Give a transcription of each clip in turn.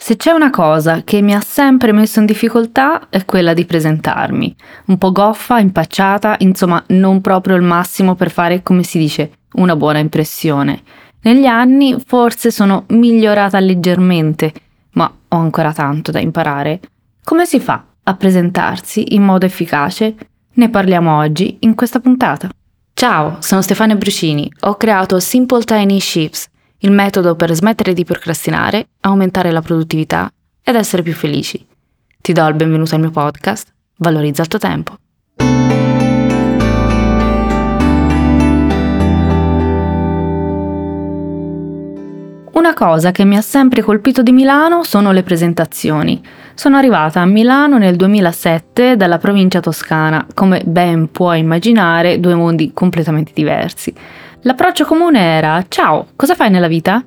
Se c'è una cosa che mi ha sempre messo in difficoltà è quella di presentarmi. Un po' goffa, impacciata, insomma non proprio il massimo per fare, come si dice, una buona impressione. Negli anni forse sono migliorata leggermente, ma ho ancora tanto da imparare. Come si fa a presentarsi in modo efficace? Ne parliamo oggi in questa puntata. Ciao, sono Stefania Brucini, ho creato Simple Tiny Shifts il metodo per smettere di procrastinare, aumentare la produttività ed essere più felici. Ti do il benvenuto al mio podcast, Valorizza il tuo tempo. Una cosa che mi ha sempre colpito di Milano sono le presentazioni. Sono arrivata a Milano nel 2007 dalla provincia toscana, come ben puoi immaginare, due mondi completamente diversi. L'approccio comune era Ciao, cosa fai nella vita?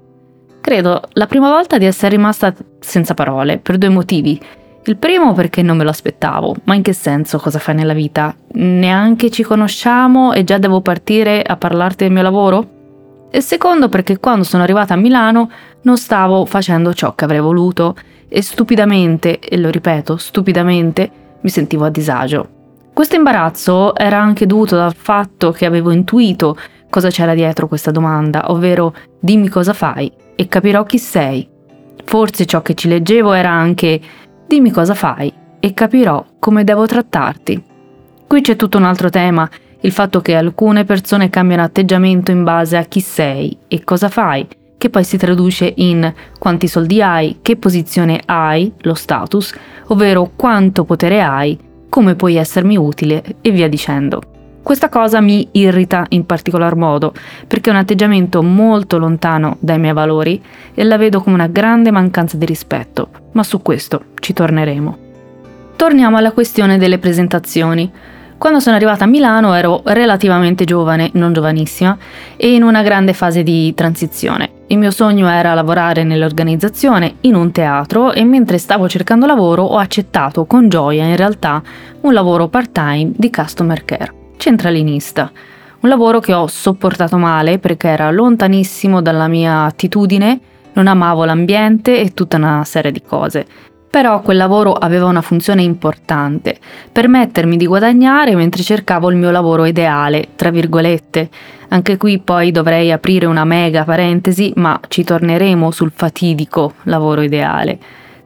Credo la prima volta di essere rimasta senza parole, per due motivi. Il primo perché non me lo aspettavo, ma in che senso cosa fai nella vita? Neanche ci conosciamo e già devo partire a parlarti del mio lavoro? E secondo perché quando sono arrivata a Milano non stavo facendo ciò che avrei voluto e stupidamente, e lo ripeto, stupidamente, mi sentivo a disagio. Questo imbarazzo era anche dovuto dal fatto che avevo intuito cosa c'era dietro questa domanda, ovvero dimmi cosa fai e capirò chi sei. Forse ciò che ci leggevo era anche dimmi cosa fai e capirò come devo trattarti. Qui c'è tutto un altro tema, il fatto che alcune persone cambiano atteggiamento in base a chi sei e cosa fai, che poi si traduce in quanti soldi hai, che posizione hai, lo status, ovvero quanto potere hai, come puoi essermi utile e via dicendo. Questa cosa mi irrita in particolar modo perché è un atteggiamento molto lontano dai miei valori e la vedo come una grande mancanza di rispetto, ma su questo ci torneremo. Torniamo alla questione delle presentazioni. Quando sono arrivata a Milano ero relativamente giovane, non giovanissima, e in una grande fase di transizione. Il mio sogno era lavorare nell'organizzazione in un teatro e mentre stavo cercando lavoro ho accettato con gioia in realtà un lavoro part-time di customer care centralinista. Un lavoro che ho sopportato male perché era lontanissimo dalla mia attitudine, non amavo l'ambiente e tutta una serie di cose. Però quel lavoro aveva una funzione importante, permettermi di guadagnare mentre cercavo il mio lavoro ideale, tra virgolette. Anche qui poi dovrei aprire una mega parentesi, ma ci torneremo sul fatidico lavoro ideale.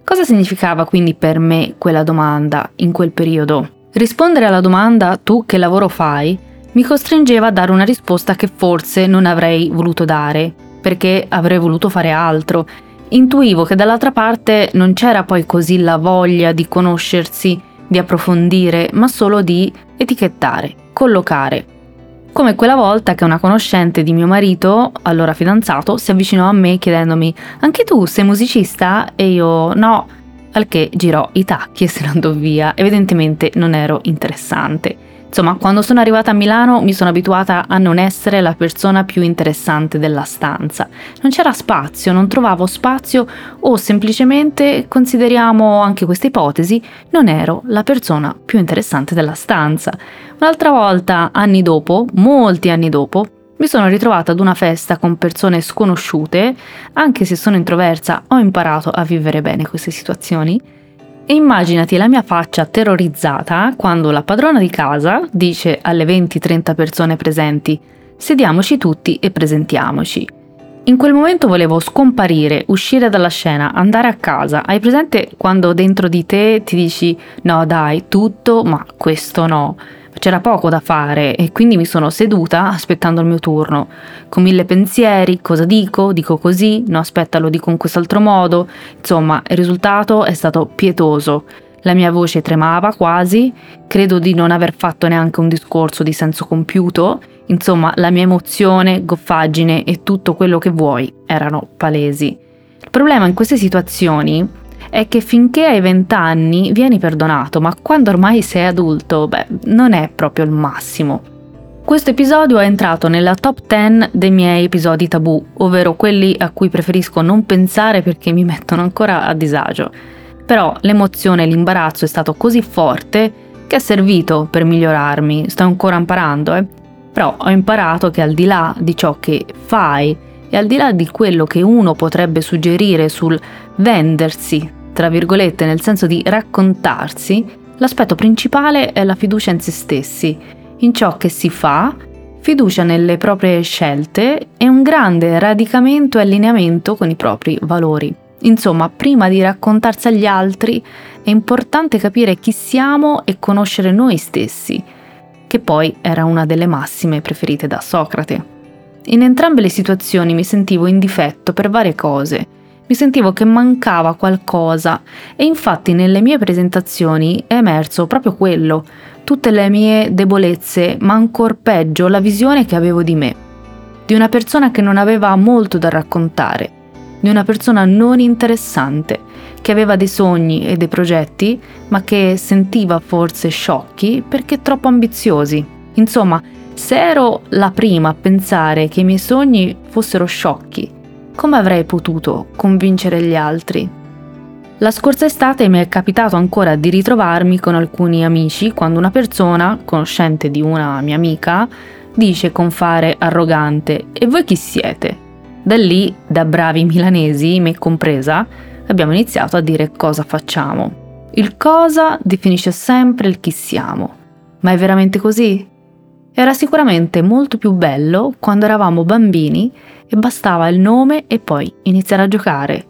Cosa significava quindi per me quella domanda in quel periodo? Rispondere alla domanda tu che lavoro fai mi costringeva a dare una risposta che forse non avrei voluto dare, perché avrei voluto fare altro. Intuivo che dall'altra parte non c'era poi così la voglia di conoscersi, di approfondire, ma solo di etichettare, collocare. Come quella volta che una conoscente di mio marito, allora fidanzato, si avvicinò a me chiedendomi: Anche tu sei musicista? E io no al che girò i tacchi e se ne andò via. Evidentemente non ero interessante. Insomma, quando sono arrivata a Milano mi sono abituata a non essere la persona più interessante della stanza. Non c'era spazio, non trovavo spazio o semplicemente, consideriamo anche questa ipotesi, non ero la persona più interessante della stanza. Un'altra volta, anni dopo, molti anni dopo, mi sono ritrovata ad una festa con persone sconosciute, anche se sono introversa ho imparato a vivere bene queste situazioni. E immaginati la mia faccia terrorizzata quando la padrona di casa dice alle 20-30 persone presenti sediamoci tutti e presentiamoci. In quel momento volevo scomparire, uscire dalla scena, andare a casa. Hai presente quando dentro di te ti dici no dai, tutto, ma questo no c'era poco da fare e quindi mi sono seduta aspettando il mio turno, con mille pensieri, cosa dico, dico così, no aspetta lo dico in quest'altro modo, insomma il risultato è stato pietoso. La mia voce tremava quasi, credo di non aver fatto neanche un discorso di senso compiuto, insomma la mia emozione, goffaggine e tutto quello che vuoi erano palesi. Il problema in queste situazioni è che finché hai 20 anni vieni perdonato, ma quando ormai sei adulto, beh, non è proprio il massimo. Questo episodio è entrato nella top 10 dei miei episodi tabù, ovvero quelli a cui preferisco non pensare perché mi mettono ancora a disagio. Però l'emozione e l'imbarazzo è stato così forte che è servito per migliorarmi, sto ancora imparando, eh. Però ho imparato che al di là di ciò che fai e al di là di quello che uno potrebbe suggerire sul vendersi tra virgolette, nel senso di raccontarsi, l'aspetto principale è la fiducia in se stessi, in ciò che si fa, fiducia nelle proprie scelte e un grande radicamento e allineamento con i propri valori. Insomma, prima di raccontarsi agli altri è importante capire chi siamo e conoscere noi stessi, che poi era una delle massime preferite da Socrate. In entrambe le situazioni mi sentivo in difetto per varie cose. Mi sentivo che mancava qualcosa e infatti nelle mie presentazioni è emerso proprio quello, tutte le mie debolezze, ma ancor peggio la visione che avevo di me, di una persona che non aveva molto da raccontare, di una persona non interessante, che aveva dei sogni e dei progetti, ma che sentiva forse sciocchi perché troppo ambiziosi. Insomma, se ero la prima a pensare che i miei sogni fossero sciocchi, come avrei potuto convincere gli altri? La scorsa estate mi è capitato ancora di ritrovarmi con alcuni amici quando una persona, conoscente di una mia amica, dice con fare arrogante E voi chi siete? Da lì, da bravi milanesi, me compresa, abbiamo iniziato a dire cosa facciamo. Il cosa definisce sempre il chi siamo. Ma è veramente così? Era sicuramente molto più bello quando eravamo bambini e bastava il nome e poi iniziare a giocare.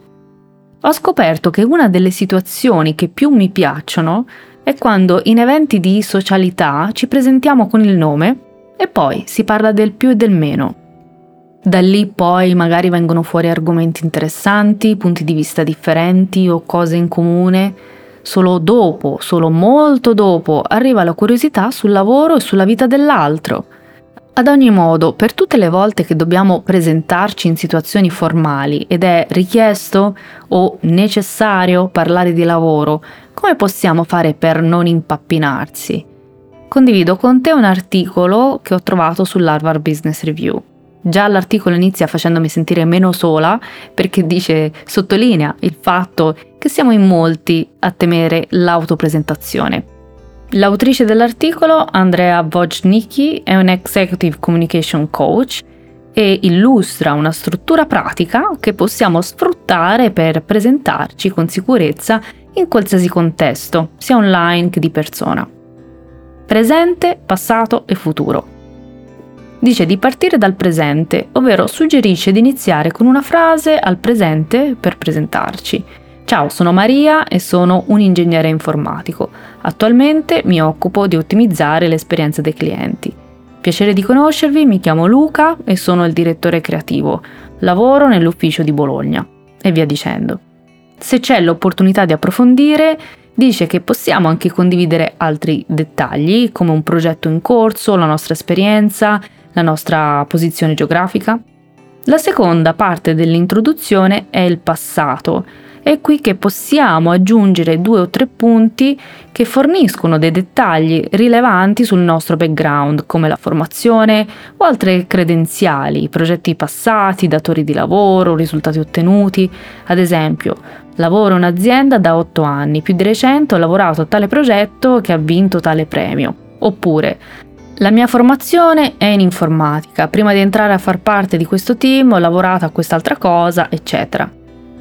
Ho scoperto che una delle situazioni che più mi piacciono è quando in eventi di socialità ci presentiamo con il nome e poi si parla del più e del meno. Da lì poi magari vengono fuori argomenti interessanti, punti di vista differenti o cose in comune Solo dopo, solo molto dopo, arriva la curiosità sul lavoro e sulla vita dell'altro. Ad ogni modo, per tutte le volte che dobbiamo presentarci in situazioni formali ed è richiesto o necessario parlare di lavoro, come possiamo fare per non impappinarsi? Condivido con te un articolo che ho trovato sull'Harvard Business Review. Già l'articolo inizia facendomi sentire meno sola perché dice, sottolinea il fatto che siamo in molti a temere l'autopresentazione. L'autrice dell'articolo, Andrea Wojnicki, è un Executive Communication Coach e illustra una struttura pratica che possiamo sfruttare per presentarci con sicurezza in qualsiasi contesto, sia online che di persona. Presente, passato e futuro dice di partire dal presente, ovvero suggerisce di iniziare con una frase al presente per presentarci. Ciao, sono Maria e sono un ingegnere informatico. Attualmente mi occupo di ottimizzare l'esperienza dei clienti. Piacere di conoscervi, mi chiamo Luca e sono il direttore creativo. Lavoro nell'ufficio di Bologna. E via dicendo. Se c'è l'opportunità di approfondire, dice che possiamo anche condividere altri dettagli, come un progetto in corso, la nostra esperienza, la nostra posizione geografica. La seconda parte dell'introduzione è il passato. È qui che possiamo aggiungere due o tre punti che forniscono dei dettagli rilevanti sul nostro background, come la formazione o altre credenziali, progetti passati, datori di lavoro, risultati ottenuti. Ad esempio, lavoro in un'azienda da otto anni, più di recente ho lavorato a tale progetto che ha vinto tale premio. Oppure, la mia formazione è in informatica, prima di entrare a far parte di questo team ho lavorato a quest'altra cosa, eccetera.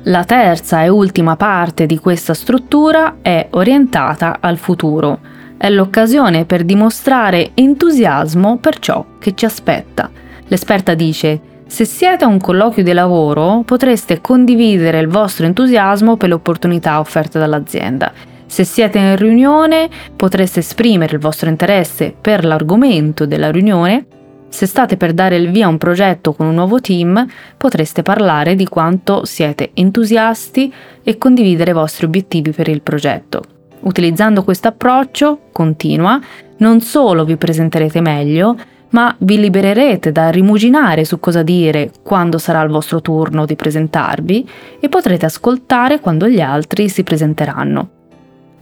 La terza e ultima parte di questa struttura è orientata al futuro. È l'occasione per dimostrare entusiasmo per ciò che ci aspetta. L'esperta dice se siete a un colloquio di lavoro potreste condividere il vostro entusiasmo per le opportunità offerte dall'azienda se siete in riunione potreste esprimere il vostro interesse per l'argomento della riunione. Se state per dare il via a un progetto con un nuovo team, potreste parlare di quanto siete entusiasti e condividere i vostri obiettivi per il progetto. Utilizzando questo approccio, continua, non solo vi presenterete meglio, ma vi libererete da rimuginare su cosa dire quando sarà il vostro turno di presentarvi e potrete ascoltare quando gli altri si presenteranno.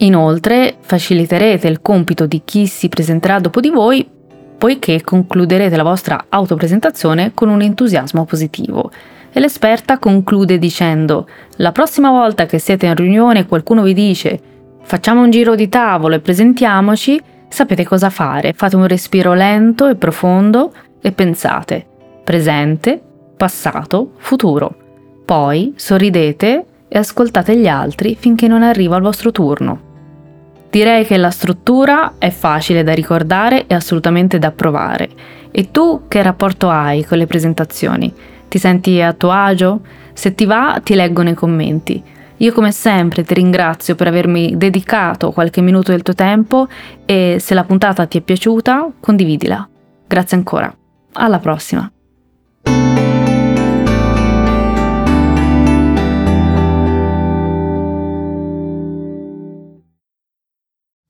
Inoltre faciliterete il compito di chi si presenterà dopo di voi poiché concluderete la vostra autopresentazione con un entusiasmo positivo. E l'esperta conclude dicendo: La prossima volta che siete in riunione e qualcuno vi dice facciamo un giro di tavolo e presentiamoci, sapete cosa fare. Fate un respiro lento e profondo e pensate presente, passato, futuro. Poi sorridete e ascoltate gli altri finché non arriva il vostro turno. Direi che la struttura è facile da ricordare e assolutamente da provare. E tu che rapporto hai con le presentazioni? Ti senti a tuo agio? Se ti va, ti leggo nei commenti. Io come sempre ti ringrazio per avermi dedicato qualche minuto del tuo tempo e se la puntata ti è piaciuta, condividila. Grazie ancora. Alla prossima.